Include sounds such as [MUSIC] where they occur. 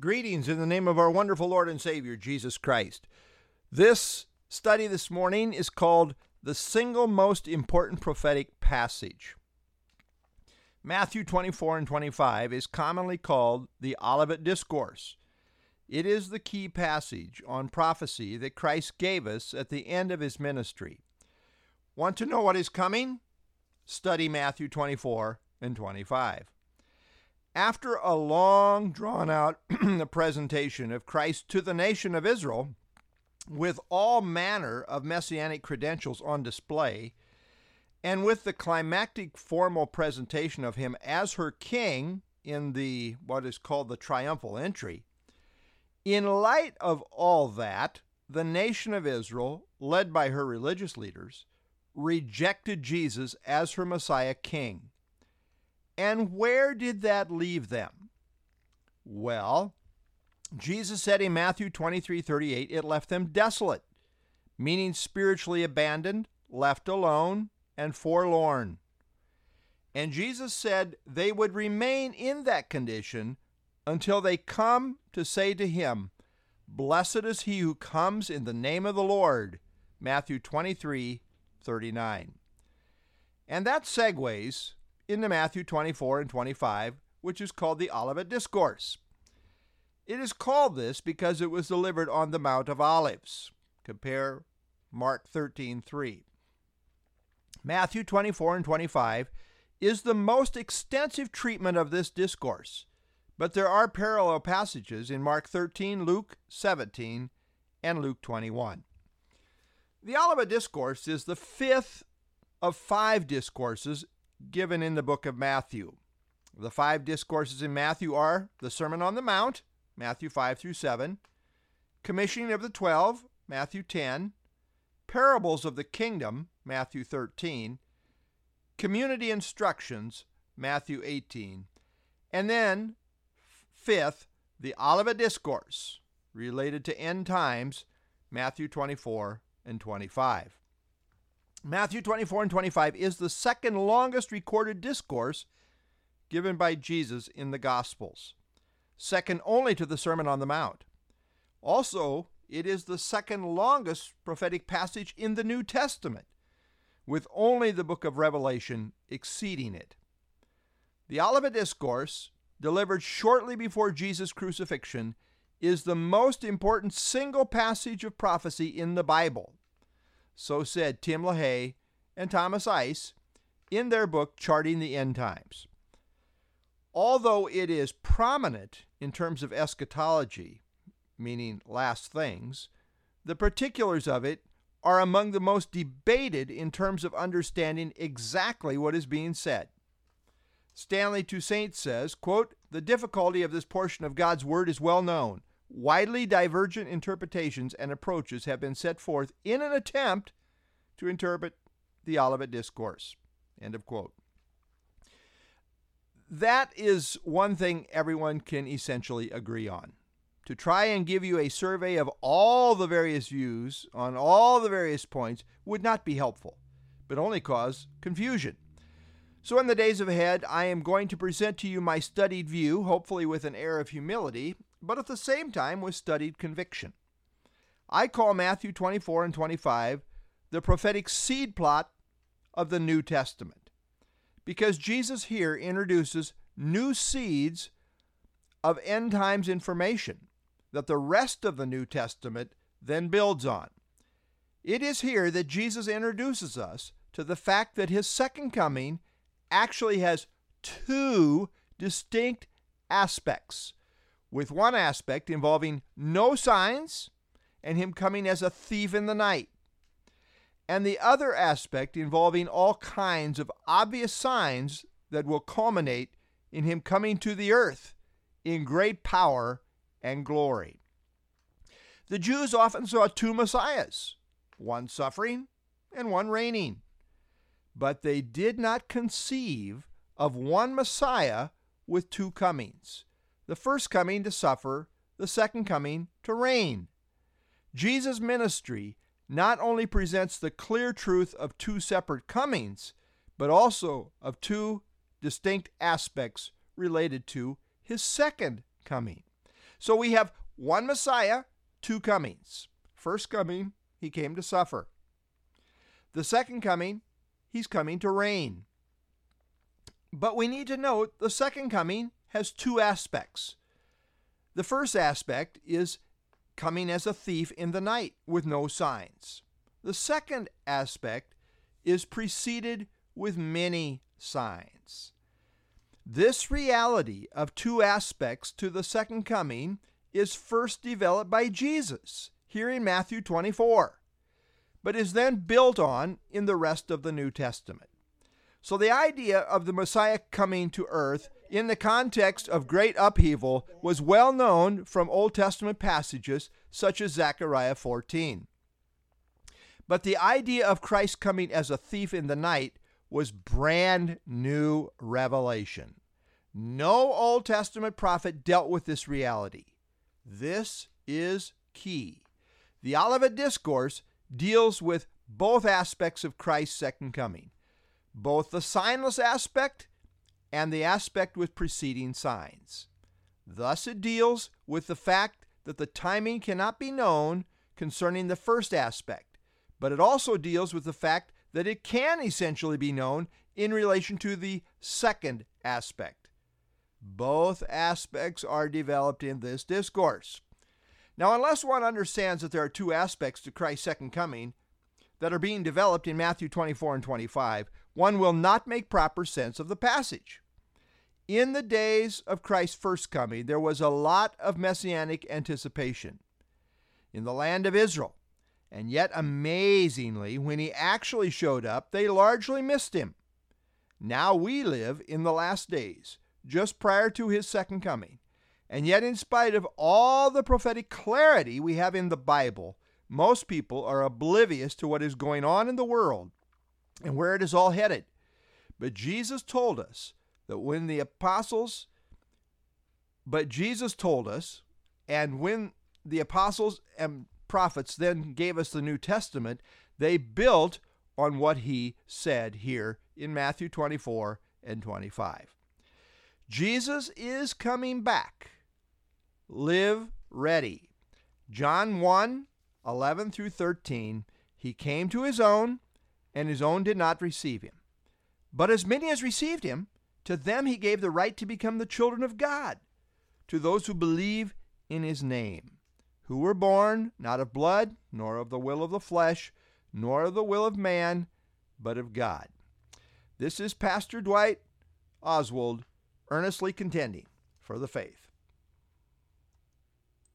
Greetings in the name of our wonderful Lord and Savior, Jesus Christ. This study this morning is called The Single Most Important Prophetic Passage. Matthew 24 and 25 is commonly called the Olivet Discourse. It is the key passage on prophecy that Christ gave us at the end of his ministry. Want to know what is coming? Study Matthew 24 and 25. After a long, drawn out [CLEARS THROAT] presentation of Christ to the nation of Israel, with all manner of messianic credentials on display, and with the climactic formal presentation of him as her king in the what is called the triumphal entry, in light of all that, the nation of Israel, led by her religious leaders, rejected Jesus as her Messiah king. And where did that leave them? Well, Jesus said in Matthew 23 38, it left them desolate, meaning spiritually abandoned, left alone, and forlorn. And Jesus said they would remain in that condition until they come to say to him, Blessed is he who comes in the name of the Lord. Matthew 23 39. And that segues into Matthew 24 and 25, which is called the Olivet Discourse. It is called this because it was delivered on the Mount of Olives. Compare Mark 13:3. Matthew 24 and 25 is the most extensive treatment of this discourse, but there are parallel passages in Mark 13, Luke 17, and Luke 21. The Olivet Discourse is the fifth of five discourses given in the book of Matthew. The five discourses in Matthew are the Sermon on the Mount, Matthew 5 through 7, Commissioning of the Twelve, Matthew 10, Parables of the Kingdom, Matthew 13, Community Instructions, Matthew 18, and then, fifth, the Olivet Discourse, related to end times, Matthew 24 and 25. Matthew 24 and 25 is the second longest recorded discourse given by Jesus in the Gospels, second only to the Sermon on the Mount. Also, it is the second longest prophetic passage in the New Testament, with only the book of Revelation exceeding it. The Olivet Discourse, delivered shortly before Jesus' crucifixion, is the most important single passage of prophecy in the Bible. So said Tim LaHaye and Thomas Ice in their book Charting the End Times. Although it is prominent in terms of eschatology, meaning last things, the particulars of it are among the most debated in terms of understanding exactly what is being said. Stanley Toussaint says, quote, The difficulty of this portion of God's Word is well known. Widely divergent interpretations and approaches have been set forth in an attempt to interpret the Olivet Discourse. End of quote. That is one thing everyone can essentially agree on. To try and give you a survey of all the various views on all the various points would not be helpful, but only cause confusion. So, in the days ahead, I am going to present to you my studied view, hopefully with an air of humility, but at the same time with studied conviction. I call Matthew 24 and 25 the prophetic seed plot of the New Testament because Jesus here introduces new seeds of end times information that the rest of the New Testament then builds on. It is here that Jesus introduces us to the fact that his second coming actually has two distinct aspects with one aspect involving no signs and him coming as a thief in the night, and the other aspect involving all kinds of obvious signs that will culminate in him coming to the earth in great power and glory. The Jews often saw two messiahs, one suffering and one reigning, but they did not conceive of one Messiah with two comings the first coming to suffer, the second coming to reign. Jesus' ministry not only presents the clear truth of two separate comings, but also of two distinct aspects related to his second coming. So we have one Messiah, two comings. First coming, he came to suffer. The second coming, he's coming to reign. But we need to note the second coming has two aspects. The first aspect is coming as a thief in the night with no signs. The second aspect is preceded with many signs. This reality of two aspects to the second coming is first developed by Jesus here in Matthew 24, but is then built on in the rest of the New Testament. So the idea of the Messiah coming to earth in the context of great upheaval was well known from Old Testament passages such as Zechariah 14. But the idea of Christ coming as a thief in the night was brand new revelation. No Old Testament prophet dealt with this reality. This is key. The Olivet Discourse deals with both aspects of Christ's second coming both the signless aspect and the aspect with preceding signs. Thus, it deals with the fact that the timing cannot be known concerning the first aspect, but it also deals with the fact that it can essentially be known in relation to the second aspect. Both aspects are developed in this discourse. Now, unless one understands that there are two aspects to Christ's second coming that are being developed in Matthew 24 and 25, one will not make proper sense of the passage. In the days of Christ's first coming, there was a lot of messianic anticipation in the land of Israel. And yet, amazingly, when he actually showed up, they largely missed him. Now we live in the last days, just prior to his second coming. And yet, in spite of all the prophetic clarity we have in the Bible, most people are oblivious to what is going on in the world and where it is all headed. But Jesus told us that when the apostles, but Jesus told us, and when the apostles and prophets then gave us the New Testament, they built on what he said here in Matthew 24 and 25. Jesus is coming back. Live ready. John 1 11 through 13. He came to his own, and his own did not receive him. But as many as received him, to them he gave the right to become the children of God, to those who believe in his name, who were born not of blood, nor of the will of the flesh, nor of the will of man, but of God. This is Pastor Dwight Oswald earnestly contending for the faith.